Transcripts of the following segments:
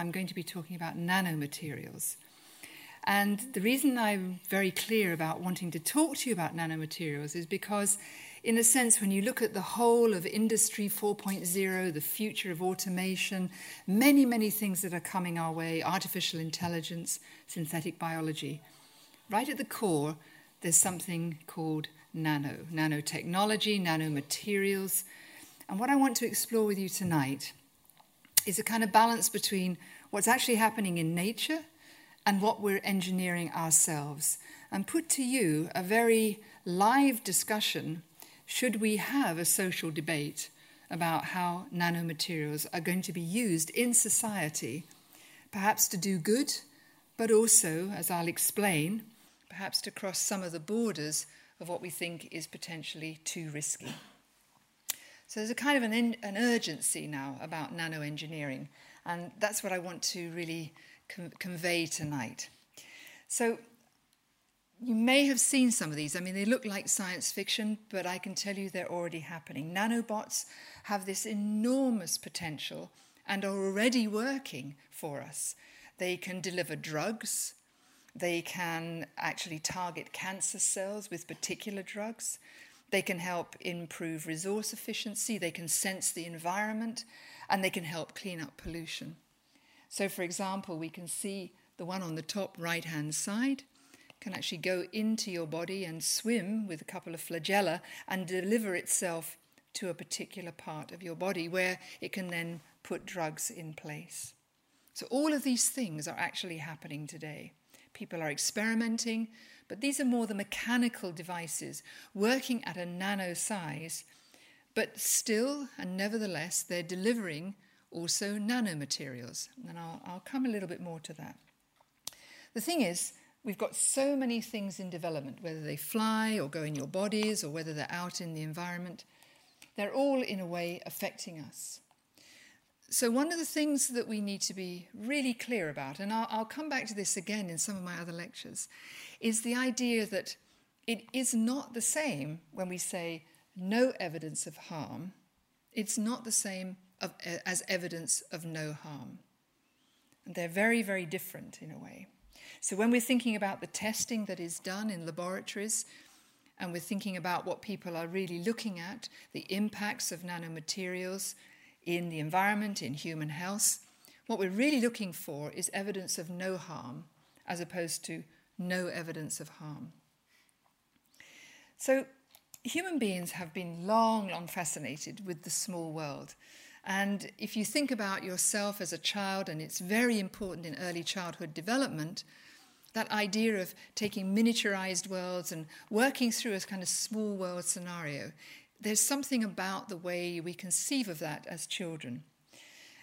I'm going to be talking about nanomaterials. And the reason I'm very clear about wanting to talk to you about nanomaterials is because, in a sense, when you look at the whole of Industry 4.0, the future of automation, many, many things that are coming our way artificial intelligence, synthetic biology right at the core, there's something called nano, nanotechnology, nanomaterials. And what I want to explore with you tonight is a kind of balance between what's actually happening in nature and what we're engineering ourselves, and put to you a very live discussion should we have a social debate about how nanomaterials are going to be used in society, perhaps to do good, but also, as I'll explain, perhaps to cross some of the borders of what we think is potentially too risky. So there's a kind of an, in, an urgency now about nanoengineering, and that's what I want to really com- convey tonight. So you may have seen some of these. I mean, they look like science fiction, but I can tell you they're already happening. Nanobots have this enormous potential and are already working for us. They can deliver drugs, they can actually target cancer cells with particular drugs. They can help improve resource efficiency. They can sense the environment and they can help clean up pollution. So, for example, we can see the one on the top right hand side can actually go into your body and swim with a couple of flagella and deliver itself to a particular part of your body where it can then put drugs in place. So, all of these things are actually happening today. People are experimenting, but these are more the mechanical devices working at a nano size, but still and nevertheless, they're delivering also nanomaterials. And I'll, I'll come a little bit more to that. The thing is, we've got so many things in development, whether they fly or go in your bodies or whether they're out in the environment, they're all in a way affecting us. So, one of the things that we need to be really clear about, and I'll, I'll, come back to this again in some of my other lectures, is the idea that it is not the same when we say no evidence of harm, it's not the same of, as evidence of no harm. And they're very, very different in a way. So, when we're thinking about the testing that is done in laboratories, and we're thinking about what people are really looking at, the impacts of nanomaterials, in the environment, in human health. What we're really looking for is evidence of no harm as opposed to no evidence of harm. So, human beings have been long, long fascinated with the small world. And if you think about yourself as a child, and it's very important in early childhood development, that idea of taking miniaturized worlds and working through a kind of small world scenario there's something about the way we conceive of that as children.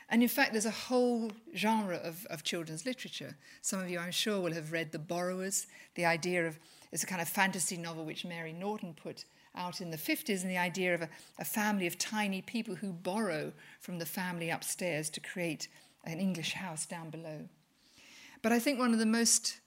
And in fact, there's a whole genre of, of children's literature. Some of you, I'm sure, will have read The Borrowers. The idea of it's a kind of fantasy novel which Mary Norton put out in the 50s, and the idea of a, a family of tiny people who borrow from the family upstairs to create an English house down below. But I think one of the most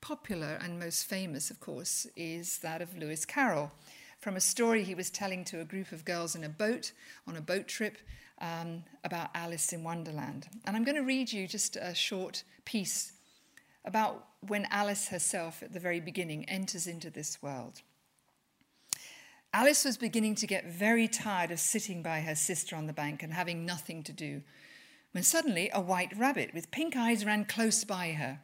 popular and most famous, of course, is that of Lewis Carroll from a story he was telling to a group of girls in a boat on a boat trip um, about Alice in Wonderland. And I'm going to read you just a short piece about when Alice herself, at the very beginning, enters into this world. Alice was beginning to get very tired of sitting by her sister on the bank and having nothing to do, when suddenly a white rabbit with pink eyes ran close by her.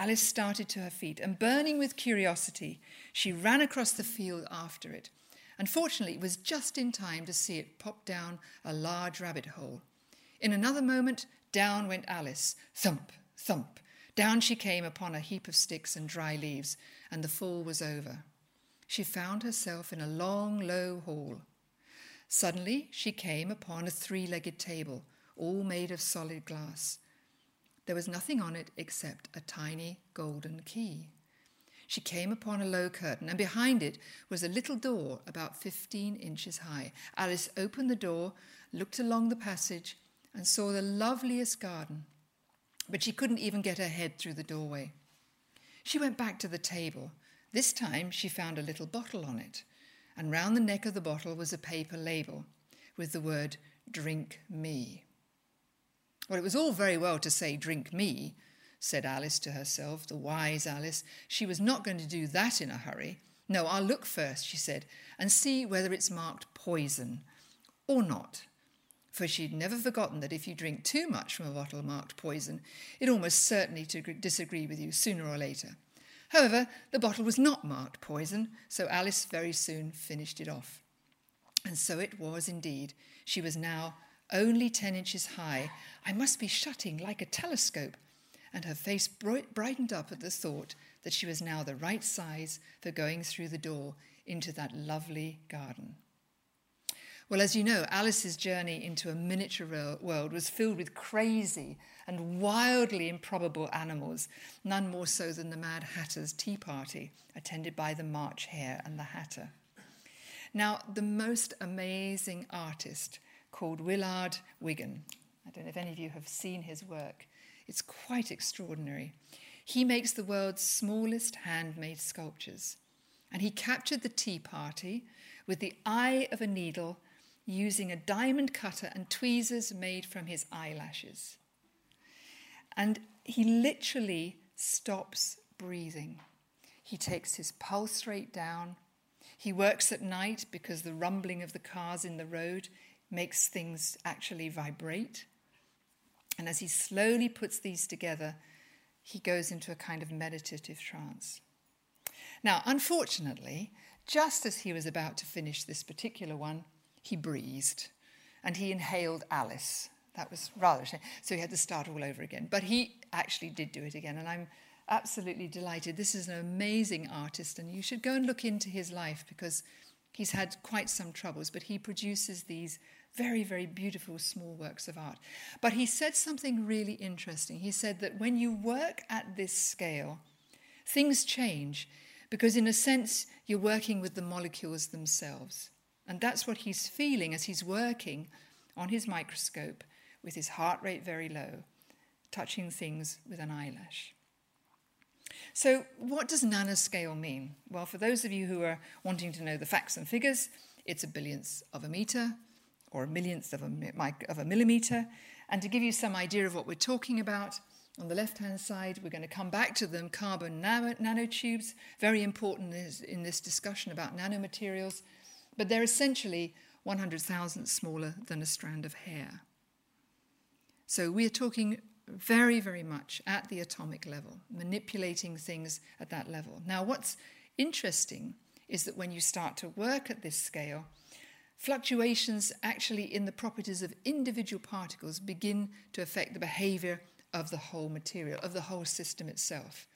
Alice started to her feet, and burning with curiosity, she ran across the field after it. Unfortunately, it was just in time to see it pop down a large rabbit hole. In another moment, down went Alice. Thump, thump. Down she came upon a heap of sticks and dry leaves, and the fall was over. She found herself in a long, low hall. Suddenly, she came upon a three legged table, all made of solid glass. There was nothing on it except a tiny golden key. She came upon a low curtain, and behind it was a little door about 15 inches high. Alice opened the door, looked along the passage, and saw the loveliest garden, but she couldn't even get her head through the doorway. She went back to the table. This time she found a little bottle on it, and round the neck of the bottle was a paper label with the word Drink Me. Well, it was all very well to say, Drink me, said Alice to herself, the wise Alice. She was not going to do that in a hurry. No, I'll look first, she said, and see whether it's marked poison or not. For she'd never forgotten that if you drink too much from a bottle marked poison, it almost certainly to disagree with you sooner or later. However, the bottle was not marked poison, so Alice very soon finished it off. And so it was indeed. She was now only ten inches high. I must be shutting like a telescope. And her face brightened up at the thought that she was now the right size for going through the door into that lovely garden. Well, as you know, Alice's journey into a miniature world was filled with crazy and wildly improbable animals, none more so than the Mad Hatter's tea party, attended by the March Hare and the Hatter. Now, the most amazing artist called Willard Wigan, I don't know if any of you have seen his work, it's quite extraordinary. He makes the world's smallest handmade sculptures. And he captured the tea party with the eye of a needle using a diamond cutter and tweezers made from his eyelashes. And he literally stops breathing. He takes his pulse rate down. He works at night because the rumbling of the cars in the road makes things actually vibrate. And as he slowly puts these together, he goes into a kind of meditative trance. Now, unfortunately, just as he was about to finish this particular one, he breathed and he inhaled Alice. That was rather shame. So he had to start all over again. But he actually did do it again, and I'm absolutely delighted. This is an amazing artist, and you should go and look into his life because he's had quite some troubles, but he produces these very, very beautiful small works of art. But he said something really interesting. He said that when you work at this scale, things change because, in a sense, you're working with the molecules themselves. And that's what he's feeling as he's working on his microscope with his heart rate very low, touching things with an eyelash. So, what does nanoscale mean? Well, for those of you who are wanting to know the facts and figures, it's a billionth of a meter or a millionth of a, of a millimeter. And to give you some idea of what we're talking about, on the left hand side, we're going to come back to them carbon nanotubes, very important in this discussion about nanomaterials but they're essentially 100,000 smaller than a strand of hair. So we are talking very, very much at the atomic level, manipulating things at that level. Now, what's interesting is that when you start to work at this scale, fluctuations actually in the properties of individual particles begin to affect the behavior of the whole material, of the whole system itself.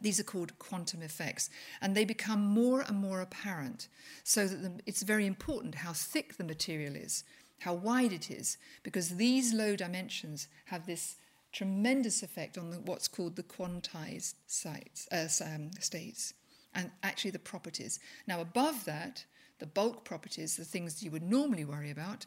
These are called quantum effects, and they become more and more apparent. So that the, it's very important how thick the material is, how wide it is, because these low dimensions have this tremendous effect on the, what's called the quantized sites, uh, um, states, and actually the properties. Now, above that, the bulk properties, the things you would normally worry about,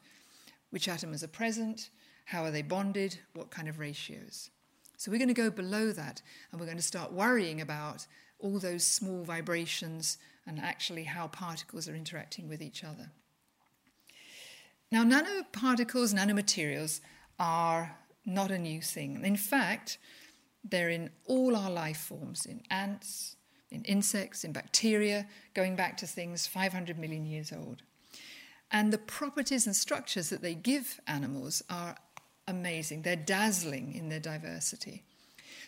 which atoms are present, how are they bonded, what kind of ratios. So we're going to go below that and we're going to start worrying about all those small vibrations and actually how particles are interacting with each other. Now, nanoparticles, nanomaterials are not a new thing. In fact, they're in all our life forms in ants, in insects, in bacteria, going back to things 500 million years old. And the properties and structures that they give animals are amazing. They're dazzling in their diversity.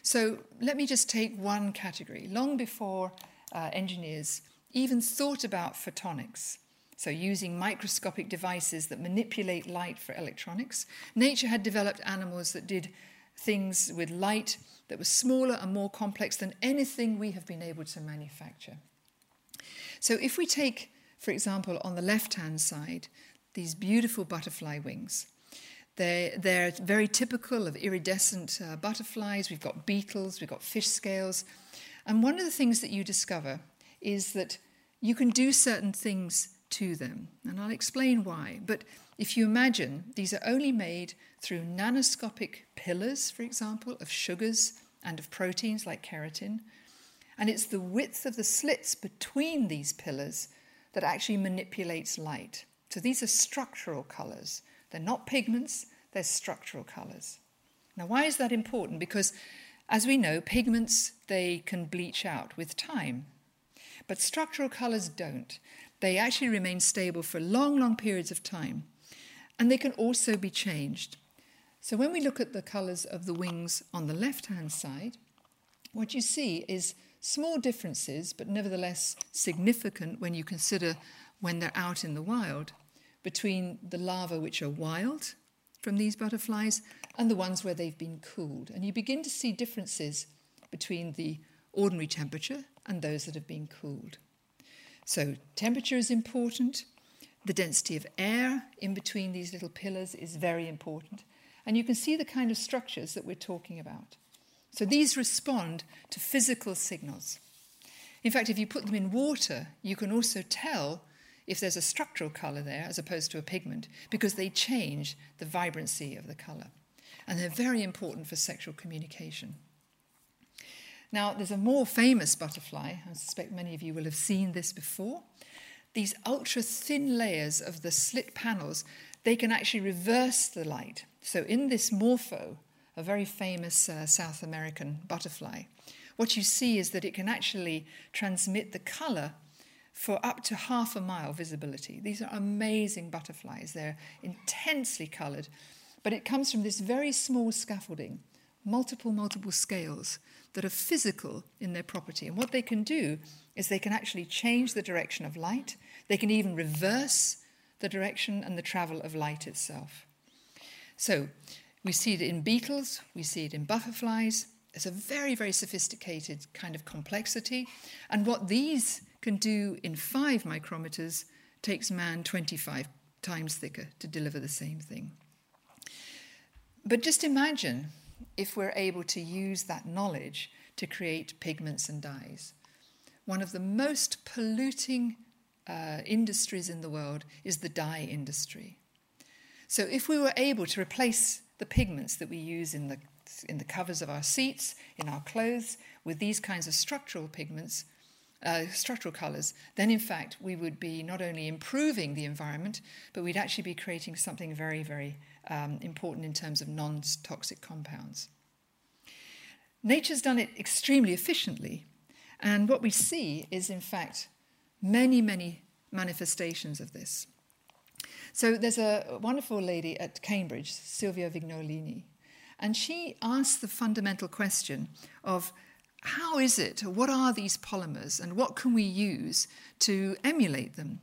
So let me just take one category. Long before uh, engineers even thought about photonics, so using microscopic devices that manipulate light for electronics, nature had developed animals that did things with light that was smaller and more complex than anything we have been able to manufacture. So if we take, for example, on the left hand side, these beautiful butterfly wings, they're, they're very typical of iridescent uh, butterflies. We've got beetles, we've got fish scales. And one of the things that you discover is that you can do certain things to them. And I'll explain why. But if you imagine, these are only made through nanoscopic pillars, for example, of sugars and of proteins like keratin. And it's the width of the slits between these pillars that actually manipulates light. So these are structural colors. They're not pigments, they're structural colours. Now, why is that important? Because, as we know, pigments they can bleach out with time, but structural colours don't. They actually remain stable for long, long periods of time, and they can also be changed. So, when we look at the colours of the wings on the left hand side, what you see is small differences, but nevertheless significant when you consider when they're out in the wild, between the larvae which are wild from these butterflies and the ones where they've been cooled. And you begin to see differences between the ordinary temperature and those that have been cooled. So, temperature is important. The density of air in between these little pillars is very important. And you can see the kind of structures that we're talking about. So, these respond to physical signals. In fact, if you put them in water, you can also tell if there's a structural colour there as opposed to a pigment because they change the vibrancy of the colour. And they're very important for sexual communication. Now, there's a more famous butterfly. I suspect many of you will have seen this before. These ultra thin layers of the slit panels, they can actually reverse the light. So, in this morpho, a very famous uh, South American butterfly, what you see is that it can actually transmit the color for up to half a mile visibility. These are amazing butterflies. They're intensely colored, but it comes from this very small scaffolding, multiple, multiple scales that are physical in their property. And what they can do is they can actually change the direction of light, they can even reverse the direction and the travel of light itself. So we see it in beetles, we see it in butterflies. It's a very, very sophisticated kind of complexity. And what these can do in five micrometers takes man 25 times thicker to deliver the same thing. But just imagine if we're able to use that knowledge to create pigments and dyes. One of the most polluting uh, industries in the world is the dye industry. So, if we were able to replace the pigments that we use in the, in the covers of our seats, in our clothes, with these kinds of structural pigments, uh, structural colours, then in fact we would be not only improving the environment, but we'd actually be creating something very, very um, important in terms of non toxic compounds. Nature's done it extremely efficiently, and what we see is in fact many, many manifestations of this. So there's a wonderful lady at Cambridge, Silvia Vignolini, and she asked the fundamental question of how is it, what are these polymers, and what can we use to emulate them?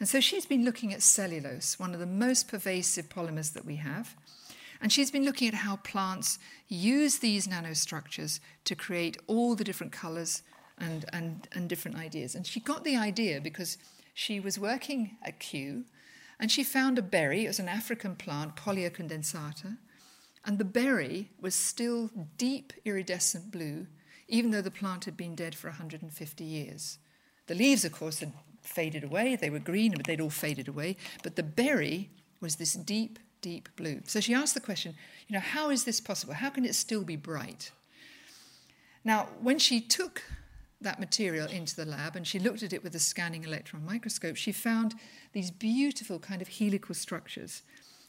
And so she's been looking at cellulose, one of the most pervasive polymers that we have. And she's been looking at how plants use these nanostructures to create all the different colors and, and, and different ideas. And she got the idea because she was working at Kew and she found a berry, it was an African plant, Pollia condensata, and the berry was still deep iridescent blue even though the plant had been dead for 150 years. The leaves, of course, had faded away. They were green, but they'd all faded away. But the berry was this deep, deep blue. So she asked the question, you know, how is this possible? How can it still be bright? Now, when she took that material into the lab and she looked at it with a scanning electron microscope, she found these beautiful kind of helical structures.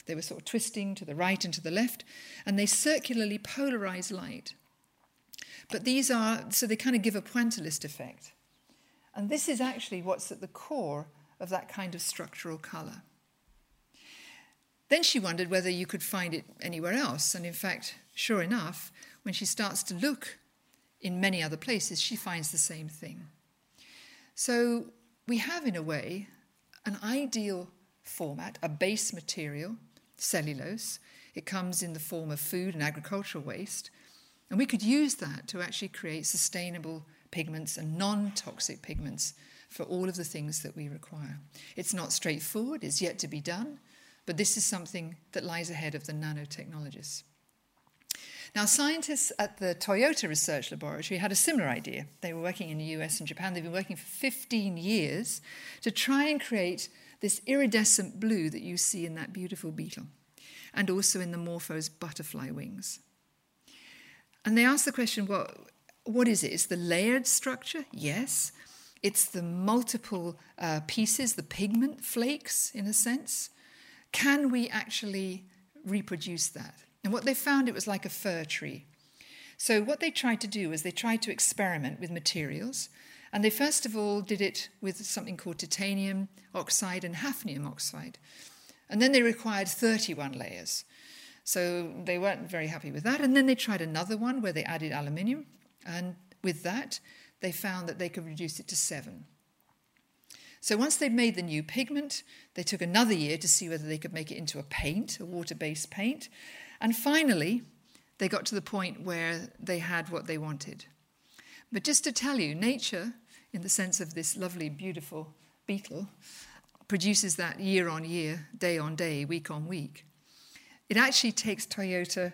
They were sort of twisting to the right and to the left, and they circularly polarize light. But these are, so they kind of give a pointillist effect. And this is actually what's at the core of that kind of structural colour. Then she wondered whether you could find it anywhere else. And in fact, sure enough, when she starts to look in many other places, she finds the same thing. So we have, in a way, an ideal format, a base material, cellulose. It comes in the form of food and agricultural waste. And we could use that to actually create sustainable pigments and non toxic pigments for all of the things that we require. It's not straightforward, it's yet to be done, but this is something that lies ahead of the nanotechnologists. Now, scientists at the Toyota Research Laboratory had a similar idea. They were working in the US and Japan. They've been working for 15 years to try and create this iridescent blue that you see in that beautiful beetle, and also in the Morpho's butterfly wings. And they asked the question well, what is it? It's the layered structure? Yes. It's the multiple uh, pieces, the pigment flakes, in a sense. Can we actually reproduce that. And what they found, it was like a fir tree. So, what they tried to do is they tried to experiment with materials. And they first of all did it with something called titanium oxide and hafnium oxide. And then they required 31 layers. So they weren't very happy with that. And then they tried another one where they added aluminium. And with that, they found that they could reduce it to seven. So once they'd made the new pigment, they took another year to see whether they could make it into a paint, a water based paint. And finally, they got to the point where they had what they wanted. But just to tell you, nature, in the sense of this lovely, beautiful beetle, produces that year on year, day on day, week on week. It actually takes Toyota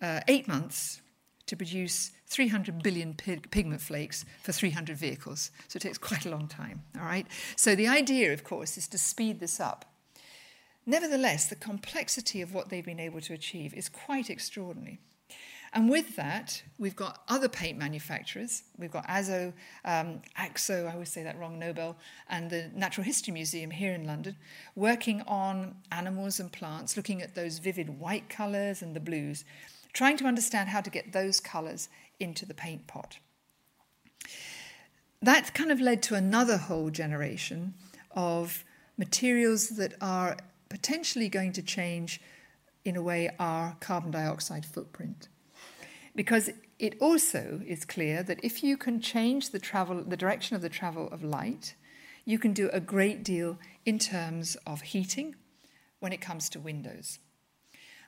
uh, eight months to produce 300 billion pig- pigment flakes for 300 vehicles. So it takes quite a long time, all right? So the idea, of course, is to speed this up. Nevertheless, the complexity of what they've been able to achieve is quite extraordinary. And with that, we've got other paint manufacturers. We've got Azo, um, Akzo, I always say that wrong, Nobel, and the Natural History Museum here in London, working on animals and plants, looking at those vivid white colours and the blues, trying to understand how to get those colours into the paint pot. That kind of led to another whole generation of materials that are potentially going to change, in a way, our carbon dioxide footprint. Because it also is clear that if you can change the travel, the direction of the travel of light, you can do a great deal in terms of heating when it comes to windows.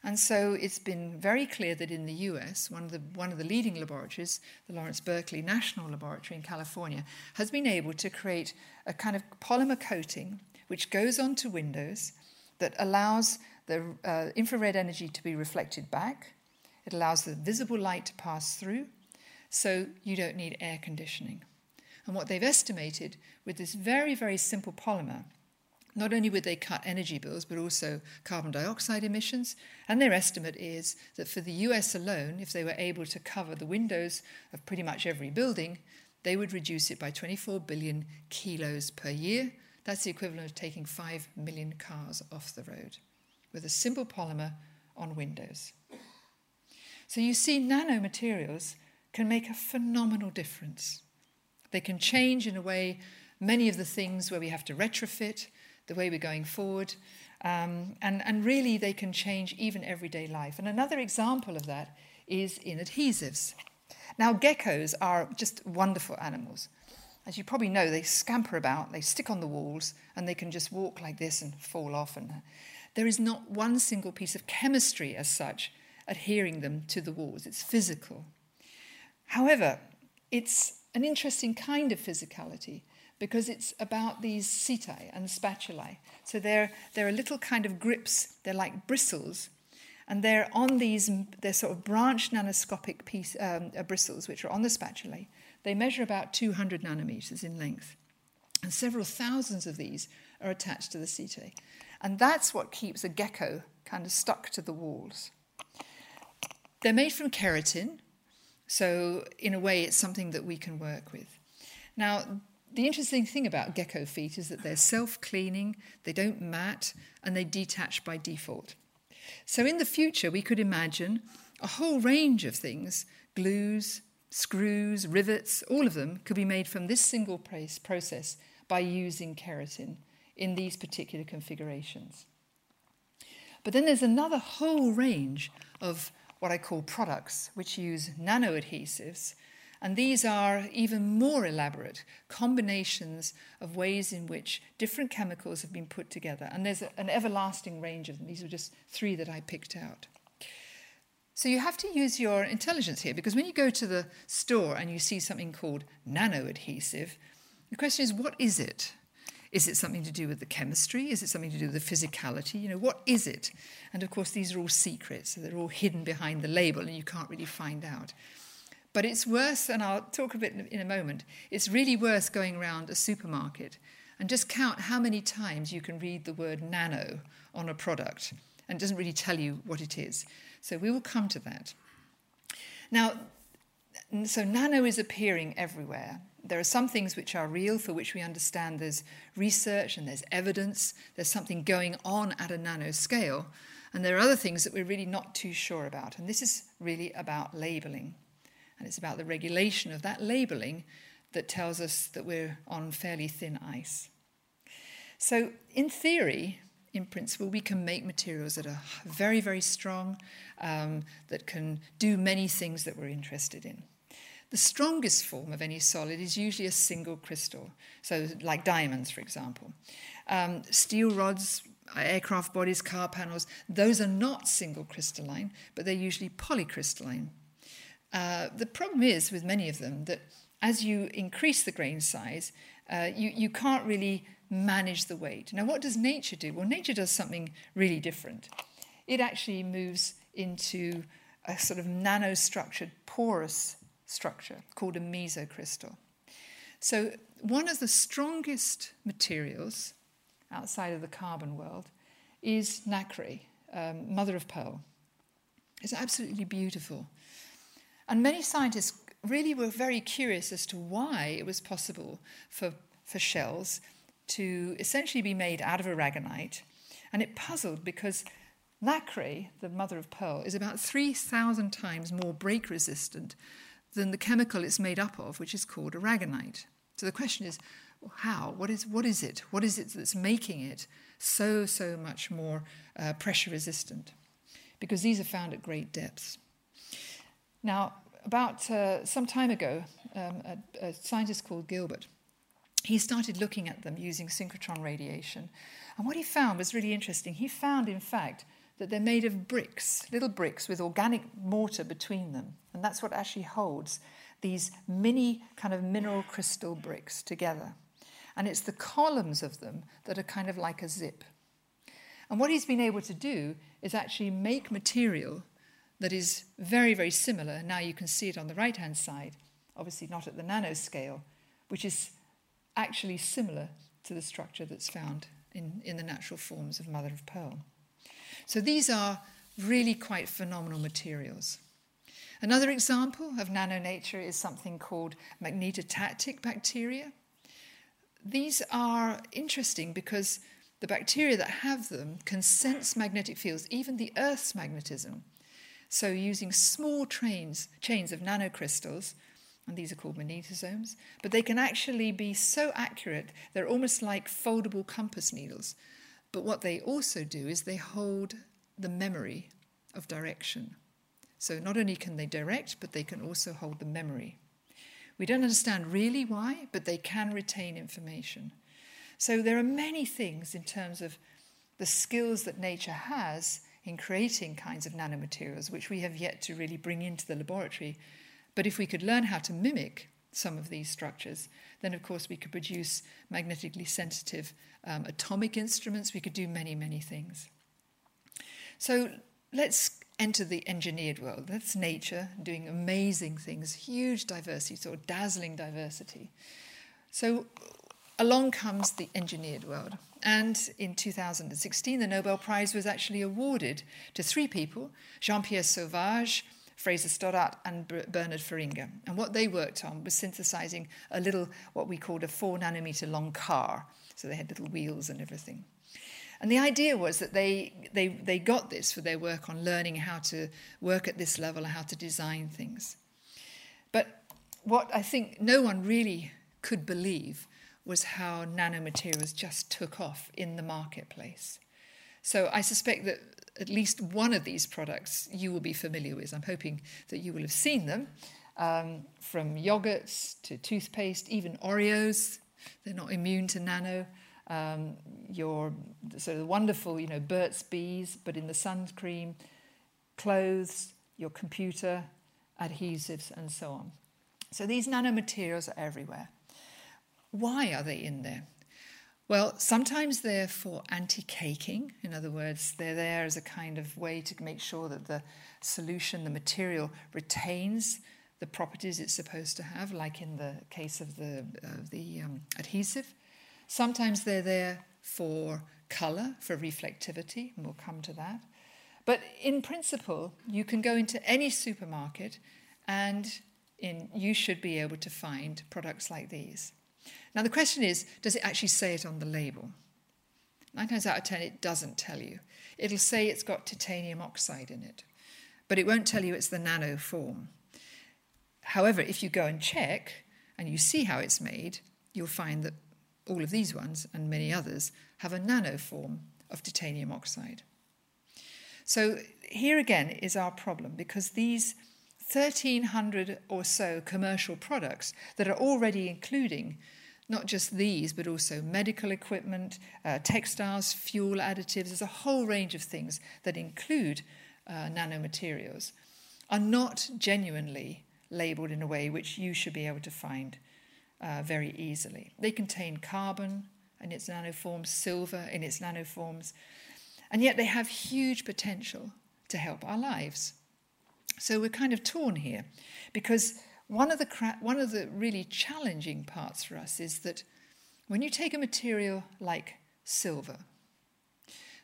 And so it's been very clear that in the US, one of the, one of the leading laboratories, the Lawrence Berkeley National Laboratory in California, has been able to create a kind of polymer coating which goes onto windows that allows the uh, infrared energy to be reflected back. It allows the visible light to pass through, so you don't need air conditioning. And what they've estimated with this very, very simple polymer not only would they cut energy bills, but also carbon dioxide emissions. And their estimate is that for the US alone, if they were able to cover the windows of pretty much every building, they would reduce it by 24 billion kilos per year. That's the equivalent of taking 5 million cars off the road with a simple polymer on windows. So you see, nanomaterials can make a phenomenal difference. They can change, in a way, many of the things where we have to retrofit the way we're going forward. Um, and, and really, they can change even everyday life. And another example of that is in adhesives. Now, geckos are just wonderful animals. As you probably know, they scamper about, they stick on the walls, and they can just walk like this and fall off. And there is not one single piece of chemistry as such adhering them to the walls. It's physical. However, it's an interesting kind of physicality because it's about these setae and spatulae. So they're, they're little kind of grips, they're like bristles, and they're on these, they're sort of branched nanoscopic piece, um, uh, bristles which are on the spatulae. They measure about 200 nanometers in length, and several thousands of these are attached to the setae. And that's what keeps a gecko kind of stuck to the walls. They're made from keratin, so in a way, it's something that we can work with. Now, the interesting thing about gecko feet is that they're self cleaning, they don't mat, and they detach by default. So in the future, we could imagine a whole range of things glues, screws, rivets, all of them could be made from this single process by using keratin in these particular configurations. But then there's another whole range of what I call products which use nano adhesives and these are even more elaborate combinations of ways in which different chemicals have been put together. And there's an everlasting range of them. These are just three that I picked out. So you have to use your intelligence here because when you go to the store and you see something called nano adhesive, the question is what is it? Is it something to do with the chemistry? Is it something to do with the physicality? You know, what is it? And of course, these are all secrets, so they're all hidden behind the label and you can't really find out. But it's worse, and I'll talk a bit in a moment, it's really worse going around a supermarket and just count how many times you can read the word nano on a product and it doesn't really tell you what it is. So we will come to that. Now, so nano is appearing everywhere. There are some things which are real, for which we understand there's research and there's evidence, there's something going on at a nano scale. And there are other things that we're really not too sure about. And this is really about labeling. And it's about the regulation of that labeling that tells us that we're on fairly thin ice. So, in theory, in principle, we can make materials that are very, very strong, um, that can do many things that we're interested in. The strongest form of any solid is usually a single crystal, so like diamonds, for example. Um, steel rods, aircraft bodies, car panels, those are not single crystalline, but they're usually polycrystalline. Uh, the problem is with many of them that as you increase the grain size, uh, you, you can't really manage the weight. Now, what does nature do? Well, nature does something really different. It actually moves into a sort of nanostructured, porous structure called a mesocrystal. So, one of the strongest materials outside of the carbon world is nacre, um, mother of pearl. It's absolutely beautiful. And many scientists really were very curious as to why it was possible for, for shells to essentially be made out of aragonite. And it puzzled because nacre, the mother of pearl, is about 3,000 times more break resistant than the chemical it's made up of, which is called aragonite. So the question is, how? What is, what is it? What is it that's making it so, so much more uh, pressure resistant? Because these are found at great depths. Now, about uh, some time ago, um, a, a scientist called Gilbert he started looking at them using synchrotron radiation. And what he found was really interesting. He found, in fact, that they're made of bricks, little bricks with organic mortar between them. And that's what actually holds these mini kind of mineral crystal bricks together. And it's the columns of them that are kind of like a zip. And what he's been able to do is actually make material that is very, very similar. Now you can see it on the right hand side, obviously not at the nanoscale, which is actually similar to the structure that's found in, in the natural forms of mother of pearl. So these are really quite phenomenal materials. Another example of nanonature is something called magnetotactic bacteria. These are interesting because the bacteria that have them can sense magnetic fields, even the Earth's magnetism. So, using small trains, chains of nanocrystals, and these are called magnetosomes, but they can actually be so accurate, they're almost like foldable compass needles. But what they also do is they hold the memory of direction. So not only can they direct, but they can also hold the memory. We don't understand really why, but they can retain information. So there are many things in terms of the skills that nature has in creating kinds of nanomaterials, which we have yet to really bring into the laboratory but if we could learn how to mimic some of these structures, then of course we could produce magnetically sensitive um, atomic instruments. We could do many, many things. So let's enter the engineered world. That's nature doing amazing things, huge diversity, sort of dazzling diversity. So along comes the engineered world. And in 2016, the Nobel Prize was actually awarded to three people Jean Pierre Sauvage, Fraser Stoddart and Bernard Feringa. And what they worked on was synthesizing a little, what we called a four nanometer long car. So they had little wheels and everything. And the idea was that they, they, they got this for their work on learning how to work at this level and how to design things. But what I think no one really could believe was how nanomaterials just took off in the marketplace. So I suspect that at least one of these products you will be familiar with. I'm hoping that you will have seen them, um, from yogurts to toothpaste, even Oreos. They're not immune to nano. Um, your sort of wonderful, you know, Burt's Bees, but in the sun cream, clothes, your computer, adhesives, and so on. So these nanomaterials are everywhere. Why are they in there? Well, sometimes they're for anti caking. In other words, they're there as a kind of way to make sure that the solution, the material, retains the properties it's supposed to have, like in the case of the, the um, adhesive. Sometimes they're there for colour, for reflectivity, and we'll come to that. But in principle, you can go into any supermarket and in, you should be able to find products like these. Now, the question is does it actually say it on the label? Nine times out of ten, it doesn't tell you. It'll say it's got titanium oxide in it, but it won't tell you it's the nano form. However, if you go and check and you see how it's made, you'll find that all of these ones and many others have a nano form of titanium oxide. So here again is our problem because these 1,300 or so commercial products that are already including not just these, but also medical equipment, uh, textiles, fuel additives, there's a whole range of things that include uh, nanomaterials, are not genuinely labeled in a way which you should be able to find uh, very easily. They contain carbon in its nanoforms, silver in its nanoforms, and yet they have huge potential to help our lives. So we're kind of torn here because one of the, cra- one of the really challenging parts for us is that when you take a material like silver,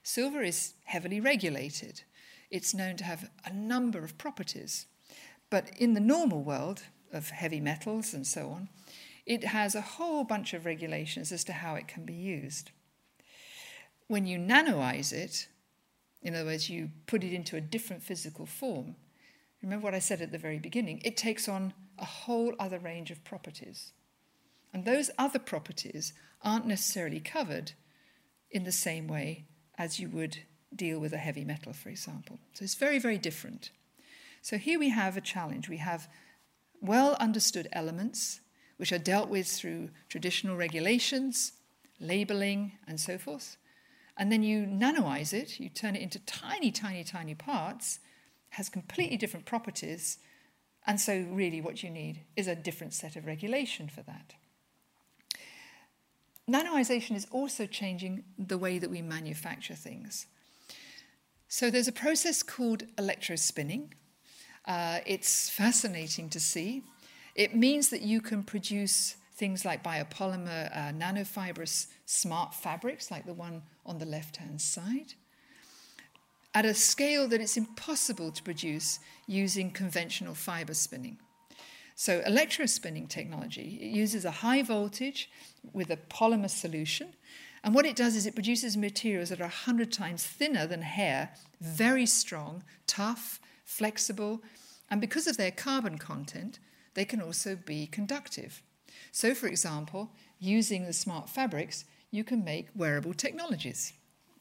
silver is heavily regulated. It's known to have a number of properties. But in the normal world of heavy metals and so on, it has a whole bunch of regulations as to how it can be used. When you nanoize it, in other words, you put it into a different physical form, remember what I said at the very beginning, it takes on a whole other range of properties. And those other properties aren't necessarily covered in the same way as you would deal with a heavy metal, for example. So it's very, very different. So here we have a challenge. We have well understood elements which are dealt with through traditional regulations, labeling, and so forth. And then you nanoize it, you turn it into tiny, tiny, tiny parts, has completely different properties. And so, really, what you need is a different set of regulation for that. Nanoization is also changing the way that we manufacture things. So, there's a process called electrospinning, uh, it's fascinating to see. It means that you can produce things like biopolymer uh, nanofibrous smart fabrics, like the one on the left hand side, at a scale that it's impossible to produce using conventional fiber spinning. So, electrospinning technology it uses a high voltage with a polymer solution. And what it does is it produces materials that are 100 times thinner than hair, very strong, tough, flexible, and because of their carbon content, they can also be conductive. So, for example, using the smart fabrics, you can make wearable technologies.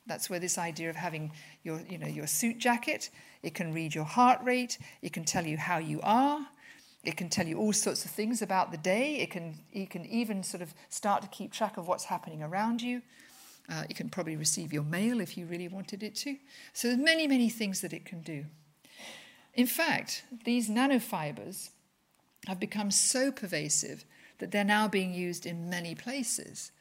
That's where this idea of having your, you know, your suit jacket, it can read your heart rate, it can tell you how you are, it can tell you all sorts of things about the day, it can, it can even sort of start to keep track of what's happening around you. Uh, it can probably receive your mail if you really wanted it to. So there's many, many things that it can do. In fact, these nanofibers have become so pervasive that they're now being used in many places.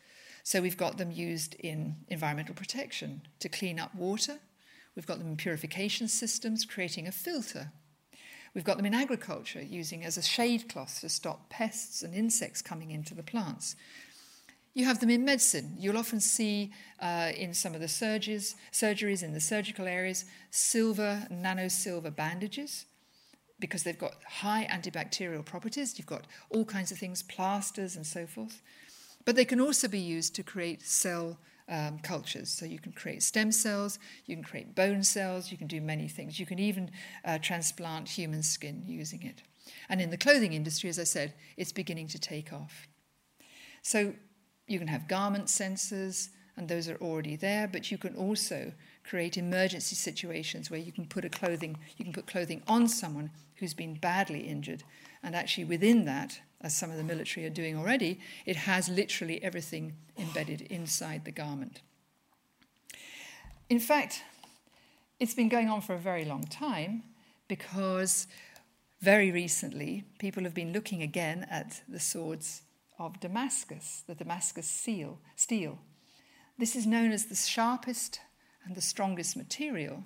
So we've got them used in environmental protection to clean up water. We've got them in purification systems, creating a filter. We've got them in agriculture, using as a shade cloth to stop pests and insects coming into the plants. You have them in medicine. You'll often see uh, in some of the surgeries, surgeries in the surgical areas silver, nano silver bandages because they've got high antibacterial properties. You've got all kinds of things, plasters and so forth. But they can also be used to create cell um, cultures. So you can create stem cells, you can create bone cells, you can do many things. You can even uh, transplant human skin using it. And in the clothing industry, as I said, it's beginning to take off. So you can have garment sensors, and those are already there, but you can also create emergency situations where you can put a clothing, you can put clothing on someone who's been badly injured. And actually within that, as some of the military are doing already, it has literally everything embedded inside the garment. In fact, it's been going on for a very long time because very recently people have been looking again at the swords of Damascus, the Damascus seal, steel. This is known as the sharpest and the strongest material.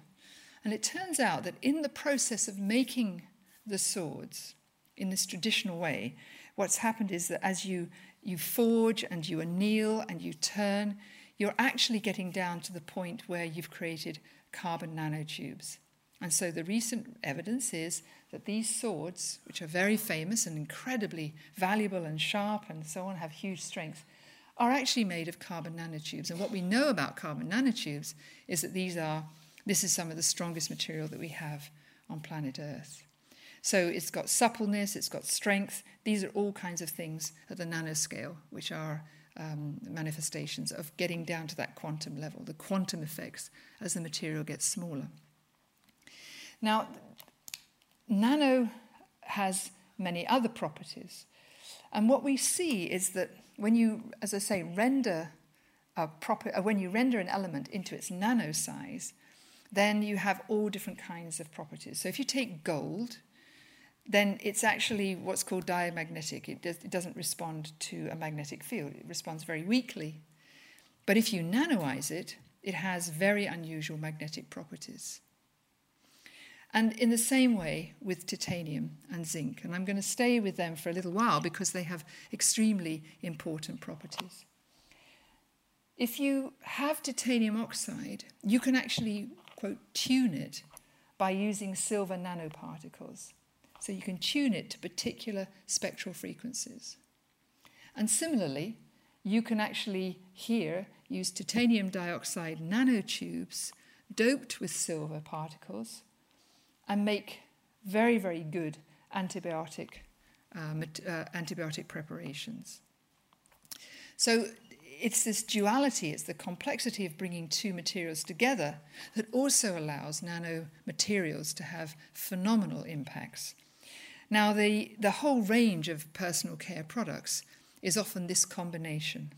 And it turns out that in the process of making the swords in this traditional way, what's happened is that as you, you forge and you anneal and you turn, you're actually getting down to the point where you've created carbon nanotubes. And so the recent evidence is that these swords, which are very famous and incredibly valuable and sharp and so on, have huge strength, are actually made of carbon nanotubes. And what we know about carbon nanotubes is that these are, this is some of the strongest material that we have on planet Earth. So it's got suppleness, it's got strength. These are all kinds of things at the nanoscale, which are um, manifestations of getting down to that quantum level, the quantum effects as the material gets smaller. Now, nano has many other properties. And what we see is that when you, as I say, render a proper, uh, when you render an element into its nano size, then you have all different kinds of properties. So if you take gold, then it's actually what's called diamagnetic. It, does, it doesn't respond to a magnetic field, it responds very weakly. But if you nanoize it, it has very unusual magnetic properties. And in the same way with titanium and zinc. And I'm going to stay with them for a little while because they have extremely important properties. If you have titanium oxide, you can actually, quote, tune it by using silver nanoparticles. So you can tune it to particular spectral frequencies. And similarly, you can actually here use titanium dioxide nanotubes doped with silver particles and make very, very good antibiotic, uh, uh, antibiotic preparations. So it's this duality, it's the complexity of bringing two materials together that also allows nanomaterials to have phenomenal impacts. Now, the, the whole range of personal care products is often this combination.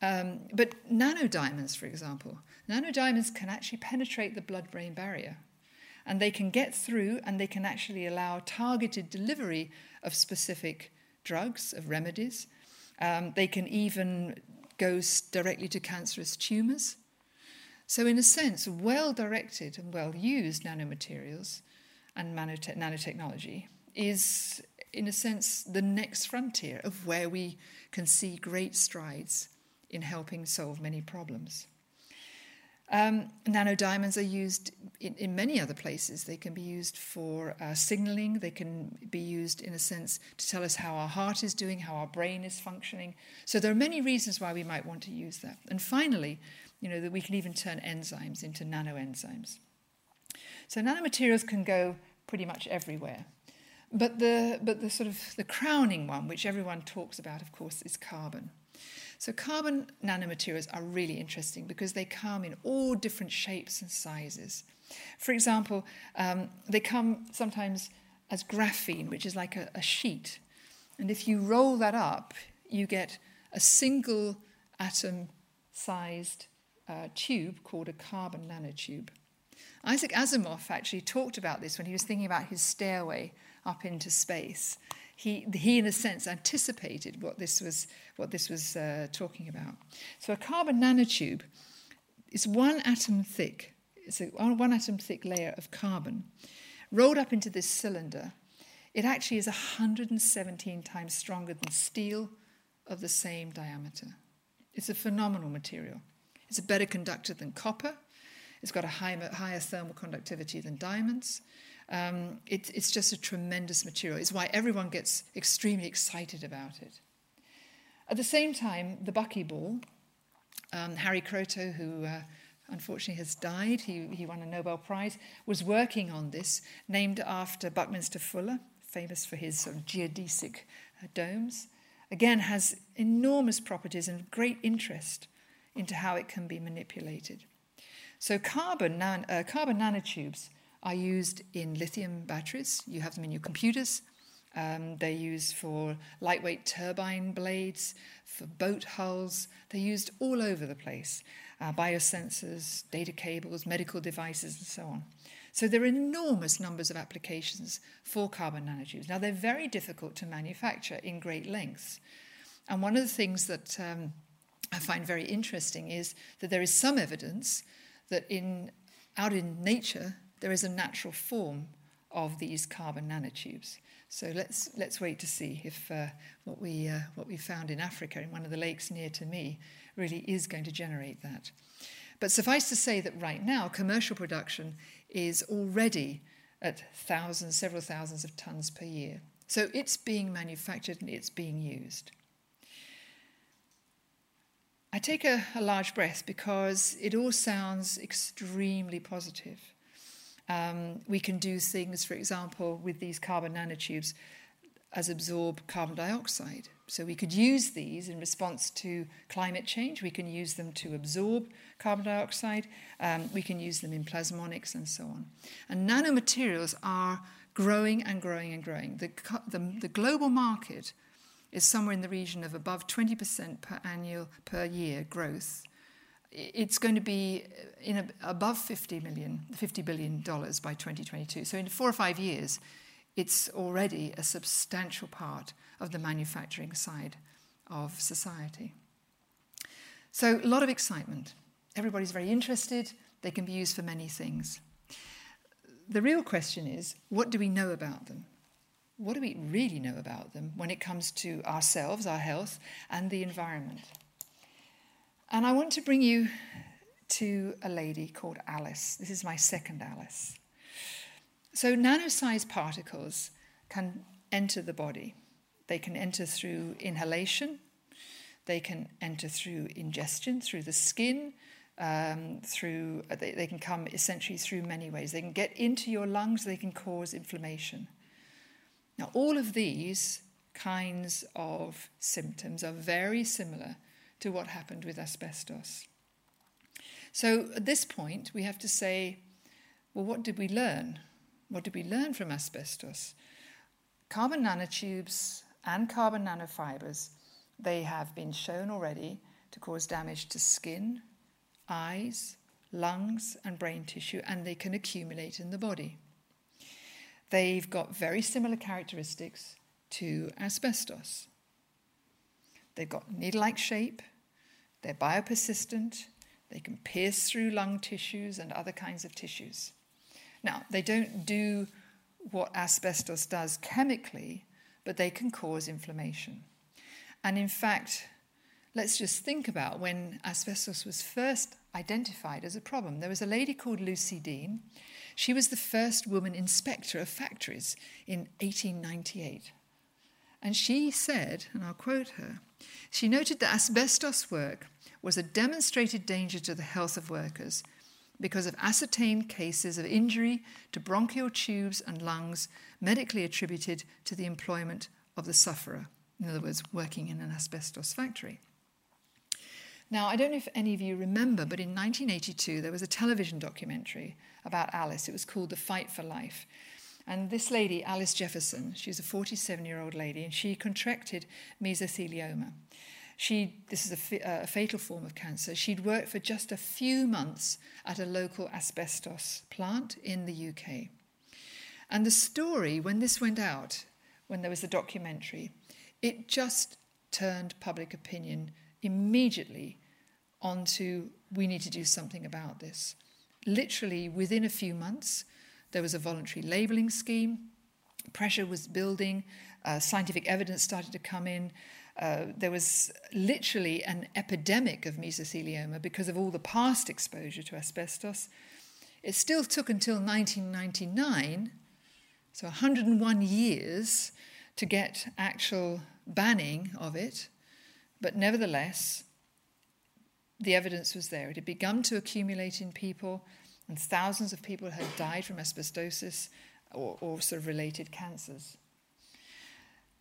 Um, but nanodiamonds, for example, nanodiamonds can actually penetrate the blood brain barrier and they can get through and they can actually allow targeted delivery of specific drugs, of remedies. Um, they can even go directly to cancerous tumours. So, in a sense, well directed and well used nanomaterials and nanotechnology is, in a sense, the next frontier of where we can see great strides in helping solve many problems. Um, nanodiamonds are used in, in, many other places. They can be used for uh, signaling, they can be used, in a sense, to tell us how our heart is doing, how our brain is functioning. So there are many reasons why we might want to use that. And finally, you know, that we can even turn enzymes into nanoenzymes. So nanomaterials can go pretty much everywhere. But the, but the sort of the crowning one, which everyone talks about, of course, is carbon. So, carbon nanomaterials are really interesting because they come in all different shapes and sizes. For example, um, they come sometimes as graphene, which is like a, a sheet. And if you roll that up, you get a single atom sized uh, tube called a carbon nanotube. Isaac Asimov actually talked about this when he was thinking about his stairway up into space he, he in a sense anticipated what this was, what this was uh, talking about. So a carbon nanotube is one atom thick. It's a one atom thick layer of carbon rolled up into this cylinder. It actually is 117 times stronger than steel of the same diameter. It's a phenomenal material. It's a better conductor than copper. It's got a higher, higher thermal conductivity than diamonds. Um, it, it's just a tremendous material. It's why everyone gets extremely excited about it. At the same time, the buckyball, um, Harry Kroto, who uh, unfortunately has died, he, he won a Nobel Prize, was working on this, named after Buckminster Fuller, famous for his sort of geodesic uh, domes. Again, has enormous properties and great interest into how it can be manipulated. So, carbon, nan- uh, carbon nanotubes are used in lithium batteries. You have them in your computers. Um, they're used for lightweight turbine blades, for boat hulls. They're used all over the place. Uh, biosensors, data cables, medical devices, and so on. So there are enormous numbers of applications for carbon nanotubes. Now, they're very difficult to manufacture in great lengths. And one of the things that um, I find very interesting is that there is some evidence that in, out in nature, there is a natural form of these carbon nanotubes. So let's, let's wait to see if uh, what, we, uh, what we found in Africa, in one of the lakes near to me, really is going to generate that. But suffice to say that right now, commercial production is already at thousands, several thousands of tons per year. So it's being manufactured and it's being used. I take a, a large breath because it all sounds extremely positive. Um, we can do things, for example, with these carbon nanotubes as absorb carbon dioxide. So we could use these in response to climate change. We can use them to absorb carbon dioxide. Um, we can use them in plasmonics and so on. And nanomaterials are growing and growing and growing. The, the, the global market is somewhere in the region of above 20% per annual per year growth. It's going to be uh, in a, above 50 million, 50 billion dollars by 2022. So in four or five years, it's already a substantial part of the manufacturing side of society. So a lot of excitement. Everybody's very interested. They can be used for many things. The real question is, what do we know about them? what do we really know about them when it comes to ourselves, our health, and the environment? And I want to bring you to a lady called Alice. This is my second Alice. So, nano-sized particles can enter the body. They can enter through inhalation, they can enter through ingestion, through the skin, um, through they, they can come essentially through many ways. They can get into your lungs, they can cause inflammation. Now, all of these kinds of symptoms are very similar to what happened with asbestos. So, at this point, we have to say, well, what did we learn? What did we learn from asbestos? Carbon nanotubes and carbon nanofibers, they have been shown already to cause damage to skin, eyes, lungs, and brain tissue, and they can accumulate in the body. They've got very similar characteristics to asbestos. They've got needle like shape, they're biopersistent, they can pierce through lung tissues and other kinds of tissues. Now, they don't do what asbestos does chemically, but they can cause inflammation. And in fact, let's just think about when asbestos was first identified as a problem. There was a lady called Lucy Deane she was the first woman inspector of factories in 1898. And she said, and I'll quote her, she noted that asbestos work was a demonstrated danger to the health of workers because of ascertained cases of injury to bronchial tubes and lungs medically attributed to the employment of the sufferer, in other words, working in an asbestos factory. Now, I don't know if any of you remember, but in 1982 there was a television documentary about Alice. It was called The Fight for Life. And this lady, Alice Jefferson, she's a 47 year old lady, and she contracted mesothelioma. She, this is a, uh, a, fatal form of cancer. She'd worked for just a few months at a local asbestos plant in the UK. And the story, when this went out, when there was the documentary, it just turned public opinion immediately onto we need to do something about this. Literally within a few months, there was a voluntary labelling scheme, pressure was building, uh, scientific evidence started to come in. Uh, there was literally an epidemic of mesothelioma because of all the past exposure to asbestos. It still took until 1999, so 101 years, to get actual banning of it. But nevertheless, the evidence was there. It had begun to accumulate in people, and thousands of people had died from asbestosis or, or sort of related cancers.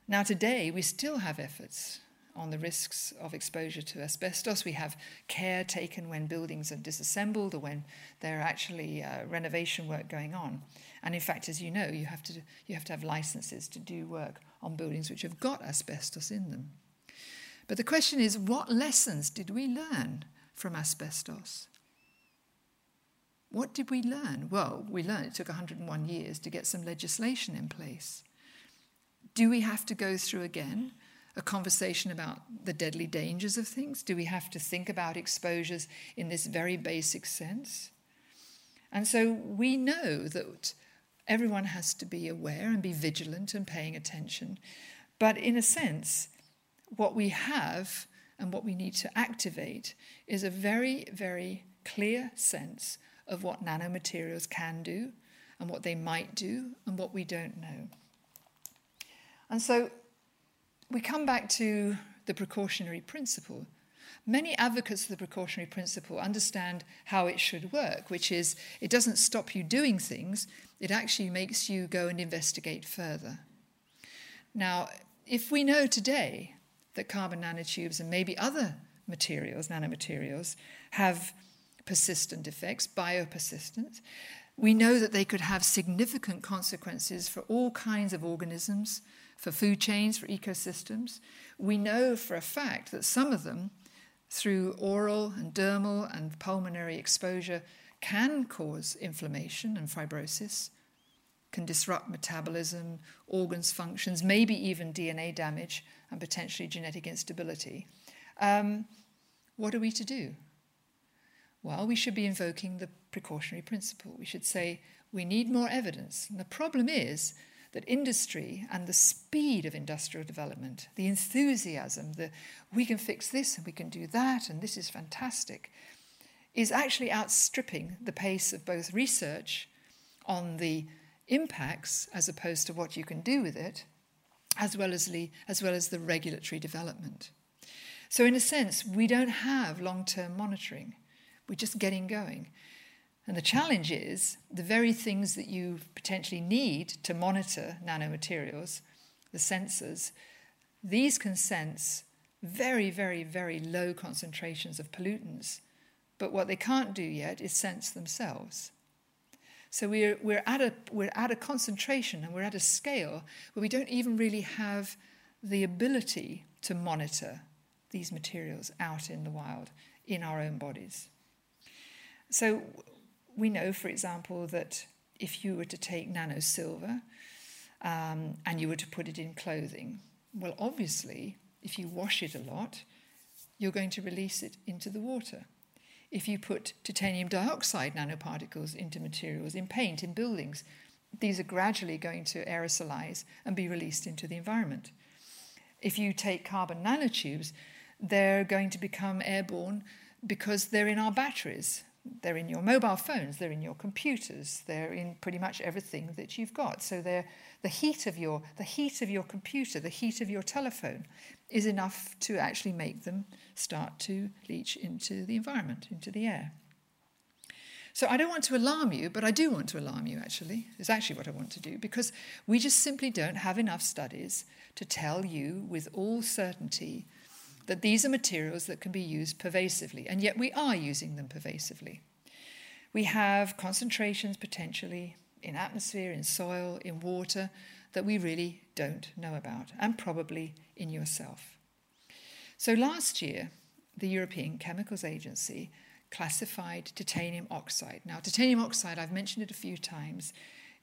Now, today, we still have efforts on the risks of exposure to asbestos. We have care taken when buildings are disassembled or when there are actually uh, renovation work going on. And in fact, as you know, you have, to, you have to have licenses to do work on buildings which have got asbestos in them. But the question is what lessons did we learn from asbestos? What did we learn? Well, we learned it took 101 years to get some legislation in place. Do we have to go through again a conversation about the deadly dangers of things? Do we have to think about exposures in this very basic sense? And so we know that everyone has to be aware and be vigilant and paying attention. But in a sense, what we have and what we need to activate is a very, very clear sense of what nanomaterials can do and what they might do and what we don't know. And so we come back to the precautionary principle. many advocates of the precautionary principle understand how it should work, which is it doesn't stop you doing things, it actually makes you go and investigate further. Now, if we know today that carbon nanotubes and maybe other materials, nanomaterials, have persistent effects, biopersistent, we know that they could have significant consequences for all kinds of organisms, for food chains, for ecosystems. We know for a fact that some of them, through oral and dermal and pulmonary exposure, can cause inflammation and fibrosis, can disrupt metabolism, organs functions, maybe even DNA damage and potentially genetic instability. Um, what are we to do? Well, we should be invoking the precautionary principle. We should say, we need more evidence. And the problem is that industry and the speed of industrial development, the enthusiasm, the we can fix this and we can do that and this is fantastic, is actually outstripping the pace of both research on the impacts as opposed to what you can do with it, as well as the, as well as the regulatory development. So, in a sense, we don't have long term monitoring. We're just getting going. And the challenge is the very things that you potentially need to monitor nanomaterials, the sensors, these can sense very, very, very low concentrations of pollutants. But what they can't do yet is sense themselves. So we're, we're, at a, we're at a concentration and we're at a scale where we don't even really have the ability to monitor these materials out in the wild in our own bodies. So we know, for example, that if you were to take nano silver um, and you were to put it in clothing, well, obviously, if you wash it a lot, you're going to release it into the water. If you put titanium dioxide nanoparticles into materials, in paint, in buildings, these are gradually going to aerosolize and be released into the environment. If you take carbon nanotubes, they're going to become airborne because they're in our batteries. They're in your mobile phones, they're in your computers, they're in pretty much everything that you've got. So they're the heat of your the heat of your computer, the heat of your telephone is enough to actually make them start to leach into the environment, into the air. So I don't want to alarm you, but I do want to alarm you actually. Is actually what I want to do because we just simply don't have enough studies to tell you with all certainty that these are materials that can be used pervasively, and yet we are using them pervasively. We have concentrations potentially in atmosphere, in soil, in water that we really don't know about, and probably in yourself. So last year, the European Chemicals Agency classified titanium oxide. Now, titanium oxide, I've mentioned it a few times,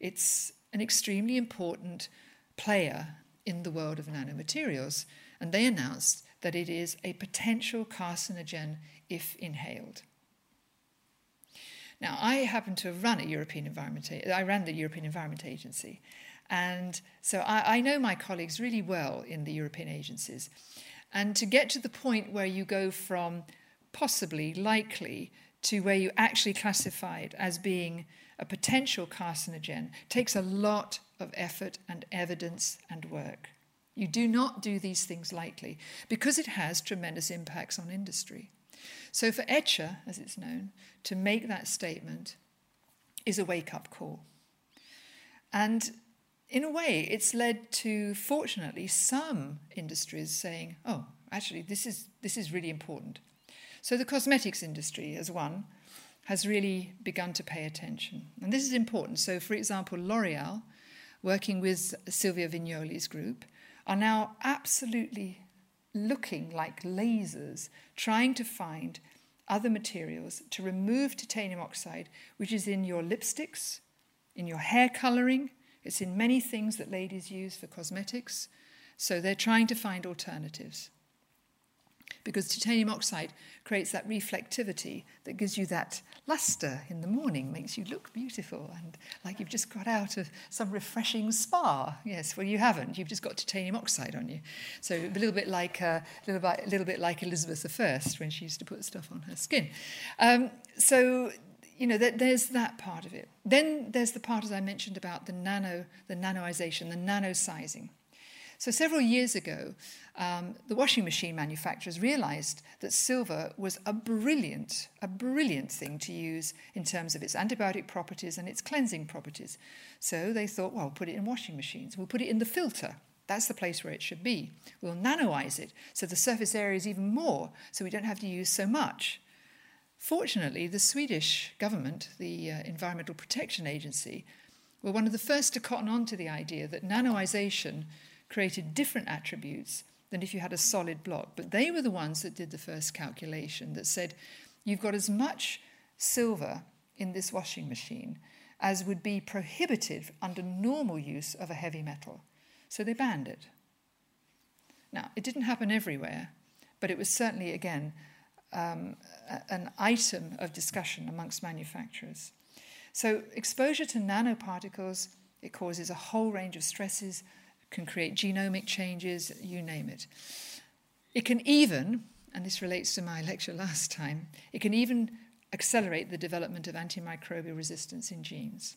it's an extremely important player in the world of nanomaterials, and they announced that it is a potential carcinogen if inhaled. Now, I happen to have run a European Environment. I ran the European Environment Agency, and so I, I know my colleagues really well in the European agencies. And to get to the point where you go from possibly, likely, to where you actually classify it as being a potential carcinogen takes a lot of effort and evidence and work. You do not do these things lightly because it has tremendous impacts on industry. So, for ECHA, as it's known, to make that statement is a wake up call. And in a way, it's led to, fortunately, some industries saying, oh, actually, this is, this is really important. So, the cosmetics industry, as one, has really begun to pay attention. And this is important. So, for example, L'Oreal, working with Silvia Vignoli's group, are now absolutely looking like lasers, trying to find other materials to remove titanium oxide, which is in your lipsticks, in your hair coloring, it's in many things that ladies use for cosmetics. So they're trying to find alternatives because titanium oxide creates that reflectivity that gives you that luster in the morning, makes you look beautiful and like you've just got out of some refreshing spa. Yes, well, you haven't. You've just got titanium oxide on you. So a little bit like uh, a little bit, a little bit like Elizabeth I when she used to put stuff on her skin. Um, so you know, there's that part of it. Then there's the part, as I mentioned, about the nano, the nanoization, the nano sizing. So, several years ago, um, the washing machine manufacturers realized that silver was a brilliant, a brilliant thing to use in terms of its antibiotic properties and its cleansing properties. So, they thought, well, put it in washing machines. We'll put it in the filter. That's the place where it should be. We'll nanoize it so the surface area is even more, so we don't have to use so much. Fortunately, the Swedish government, the uh, Environmental Protection Agency, were one of the first to cotton on to the idea that nanoization created different attributes than if you had a solid block. But they were the ones that did the first calculation that said you've got as much silver in this washing machine as would be prohibited under normal use of a heavy metal. So they banned it. Now, it didn't happen everywhere, but it was certainly, again, um, an item of discussion amongst manufacturers. So, exposure to nanoparticles, it causes a whole range of stresses, can create genomic changes, you name it. It can even, and this relates to my lecture last time, it can even accelerate the development of antimicrobial resistance in genes.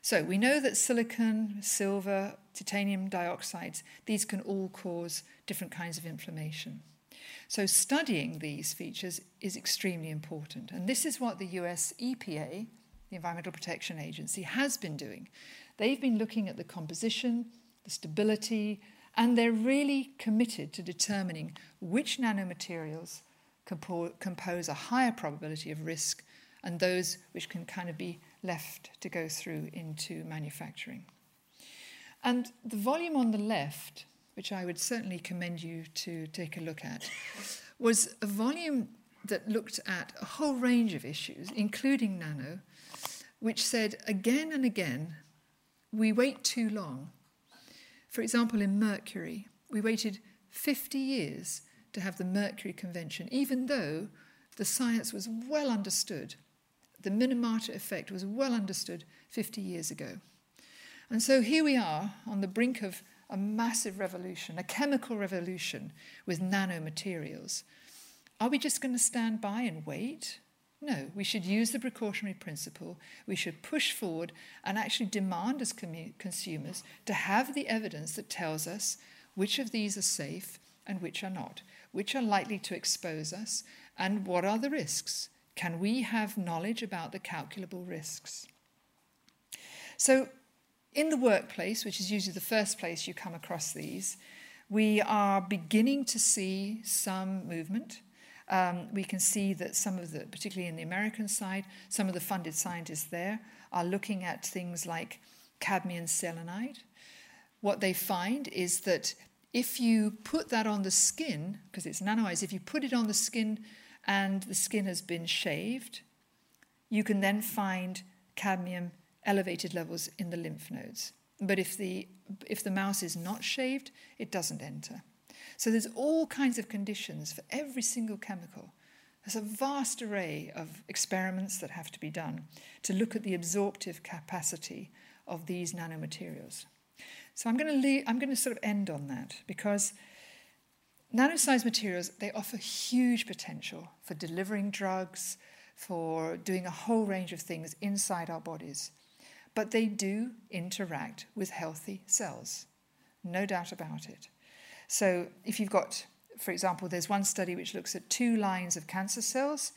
So we know that silicon, silver, titanium dioxides, these can all cause different kinds of inflammation. So, studying these features is extremely important. And this is what the US EPA, the Environmental Protection Agency, has been doing. They've been looking at the composition, the stability, and they're really committed to determining which nanomaterials compose a higher probability of risk and those which can kind of be left to go through into manufacturing. And the volume on the left which I would certainly commend you to take a look at, was a volume that looked at a whole range of issues, including nano, which said again and again, we wait too long. For example, in mercury, we waited 50 years to have the Mercury Convention, even though the science was well understood. The Minamata effect was well understood 50 years ago. And so here we are on the brink of a massive revolution, a chemical revolution with nanomaterials. Are we just going to stand by and wait? No, we should use the precautionary principle. We should push forward and actually demand as consumers to have the evidence that tells us which of these are safe and which are not, which are likely to expose us, and what are the risks. Can we have knowledge about the calculable risks? So, in the workplace, which is usually the first place you come across these, we are beginning to see some movement. Um, we can see that some of the, particularly in the American side, some of the funded scientists there are looking at things like cadmium selenide. What they find is that if you put that on the skin, because it's nanoized, if you put it on the skin and the skin has been shaved, you can then find cadmium elevated levels in the lymph nodes. But if the, if the mouse is not shaved, it doesn't enter. So there's all kinds of conditions for every single chemical. There's a vast array of experiments that have to be done to look at the absorptive capacity of these nanomaterials. So I'm going to leave, I'm going to sort of end on that because nanosized materials they offer huge potential for delivering drugs, for doing a whole range of things inside our bodies but they do interact with healthy cells, no doubt about it. So, if you've got, for example, there's one study which looks at two lines of cancer cells,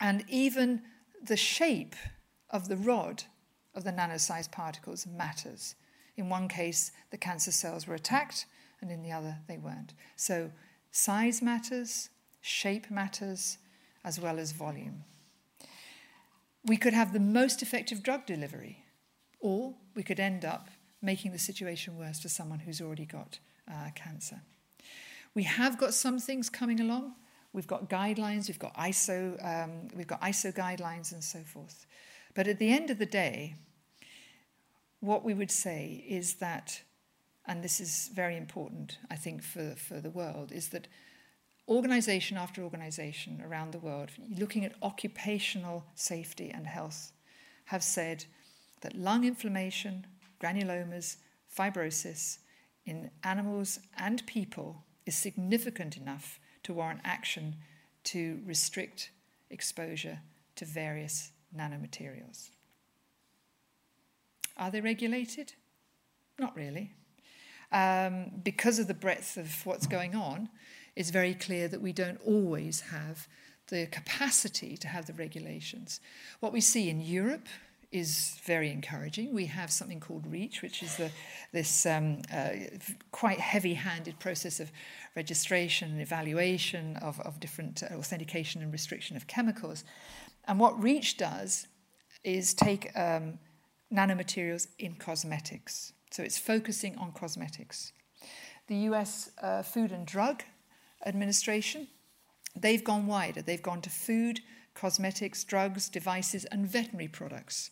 and even the shape of the rod of the nanosized particles matters. In one case, the cancer cells were attacked, and in the other, they weren't. So, size matters, shape matters, as well as volume we could have the most effective drug delivery, or we could end up making the situation worse for someone who's already got uh, cancer. We have got some things coming along. We've got guidelines, we've got ISO, um, we've got ISO guidelines, and so forth. But at the end of the day, what we would say is that, and this is very important, I think, for, for the world, is that organization after organization around the world, looking at occupational safety and health, have said that lung inflammation, granulomas, fibrosis in animals and people is significant enough to warrant action to restrict exposure to various nanomaterials. Are they regulated? Not really. um, because of the breadth of what's going on, it's very clear that we don't always have the capacity to have the regulations. What we see in Europe is very encouraging. We have something called REACH, which is the, this um, uh, quite heavy handed process of registration and evaluation of, of different uh, authentication and restriction of chemicals. And what REACH does is take um, nanomaterials in cosmetics. So it's focusing on cosmetics. The US uh, Food and Drug Administration, they've gone wider. They've gone to food, cosmetics, drugs, devices, and veterinary products.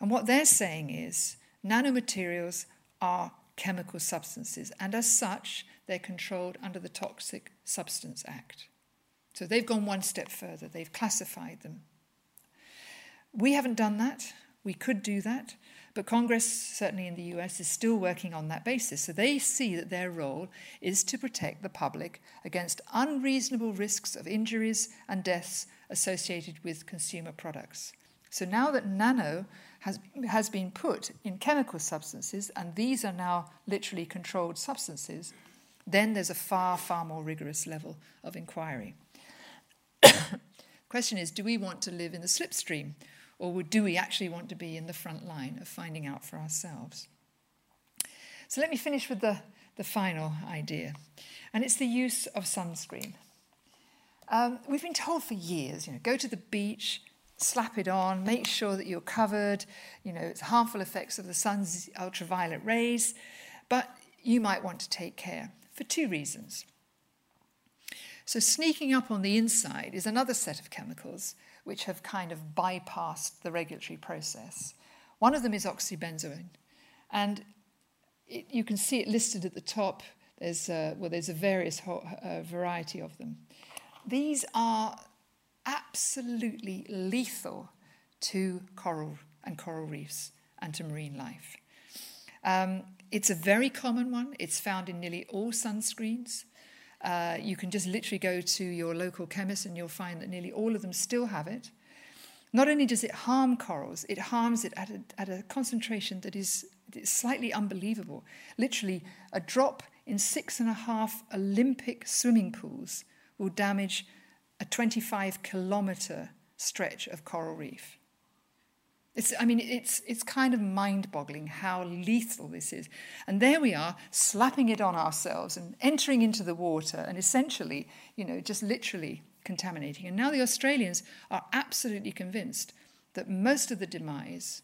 And what they're saying is nanomaterials are chemical substances, and as such, they're controlled under the Toxic Substance Act. So they've gone one step further, they've classified them. We haven't done that. We could do that, but Congress, certainly in the US, is still working on that basis. So they see that their role is to protect the public against unreasonable risks of injuries and deaths associated with consumer products. So now that nano has, has been put in chemical substances, and these are now literally controlled substances, then there's a far, far more rigorous level of inquiry. Question is do we want to live in the slipstream, or do we actually want to be in the front line of finding out for ourselves? So let me finish with the, the final idea, and it's the use of sunscreen. Um, we've been told for years, you know, go to the beach, slap it on, make sure that you're covered, you know, it's harmful effects of the sun's ultraviolet rays, but you might want to take care for two reasons. So, sneaking up on the inside is another set of chemicals which have kind of bypassed the regulatory process. One of them is oxybenzone, and it, you can see it listed at the top. There's a, well, there's a various ho- uh, variety of them. These are absolutely lethal to coral and coral reefs and to marine life. Um, it's a very common one. It's found in nearly all sunscreens. Uh, you can just literally go to your local chemist and you'll find that nearly all of them still have it. Not only does it harm corals, it harms it at a, at a concentration that is slightly unbelievable. Literally, a drop in six and a half Olympic swimming pools will damage a 25 kilometre stretch of coral reef. It's, I mean, it's, it's kind of mind boggling how lethal this is. And there we are, slapping it on ourselves and entering into the water and essentially, you know, just literally contaminating. And now the Australians are absolutely convinced that most of the demise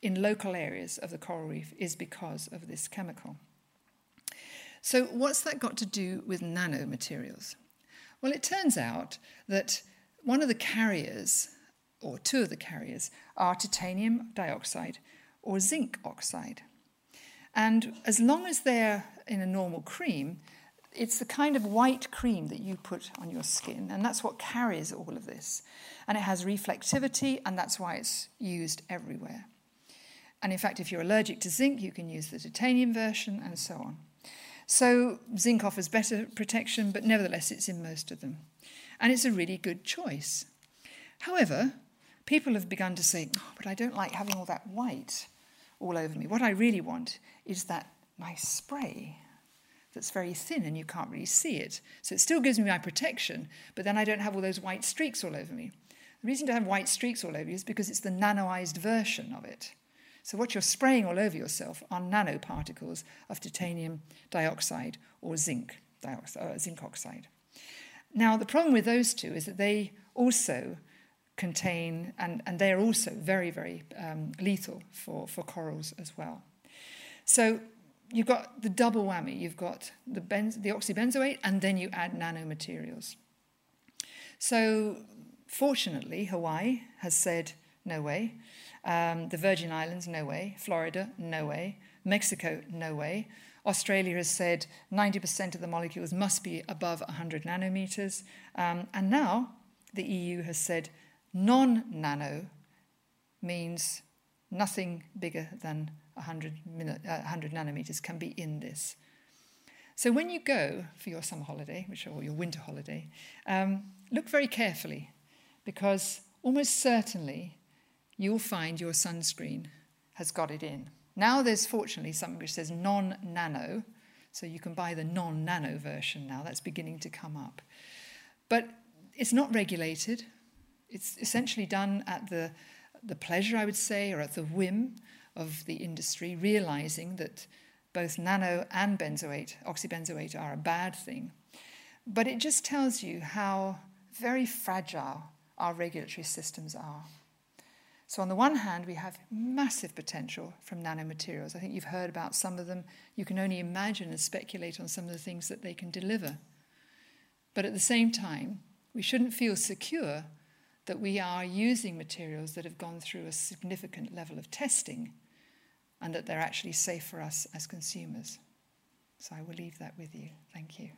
in local areas of the coral reef is because of this chemical. So, what's that got to do with nanomaterials? Well, it turns out that one of the carriers, or two of the carriers, are titanium dioxide or zinc oxide. And as long as they're in a normal cream, it's the kind of white cream that you put on your skin, and that's what carries all of this. And it has reflectivity, and that's why it's used everywhere. And in fact, if you're allergic to zinc, you can use the titanium version, and so on. So zinc offers better protection, but nevertheless, it's in most of them. And it's a really good choice. However, people have begun to say, oh, but I don't like having all that white all over me. What I really want is that nice spray that's very thin and you can't really see it. So it still gives me my protection, but then I don't have all those white streaks all over me. The reason to have white streaks all over you is because it's the nanoized version of it. So, what you're spraying all over yourself are nanoparticles of titanium dioxide or zinc, dioxide, uh, zinc oxide. Now, the problem with those two is that they also contain, and, and they are also very, very um, lethal for, for corals as well. So, you've got the double whammy. You've got the, the oxybenzoate, and then you add nanomaterials. So, fortunately, Hawaii has said, no way. Um, the Virgin Islands, no way. Florida, no way. Mexico, no way. Australia has said 90% of the molecules must be above 100 nanometers. Um, and now the EU has said non nano means nothing bigger than 100, uh, 100 nanometers can be in this. So when you go for your summer holiday, which or your winter holiday, um, look very carefully because almost certainly you'll find your sunscreen has got it in. Now there's fortunately something which says non nano, so you can buy the non nano version now. That's beginning to come up. But it's not regulated, it's essentially done at the, the pleasure, I would say, or at the whim of the industry, realizing that both nano and benzoate, oxybenzoate, are a bad thing. But it just tells you how very fragile our regulatory systems are. So, on the one hand, we have massive potential from nanomaterials. I think you've heard about some of them. You can only imagine and speculate on some of the things that they can deliver. But at the same time, we shouldn't feel secure that we are using materials that have gone through a significant level of testing and that they're actually safe for us as consumers. So I will leave that with you. Thank you.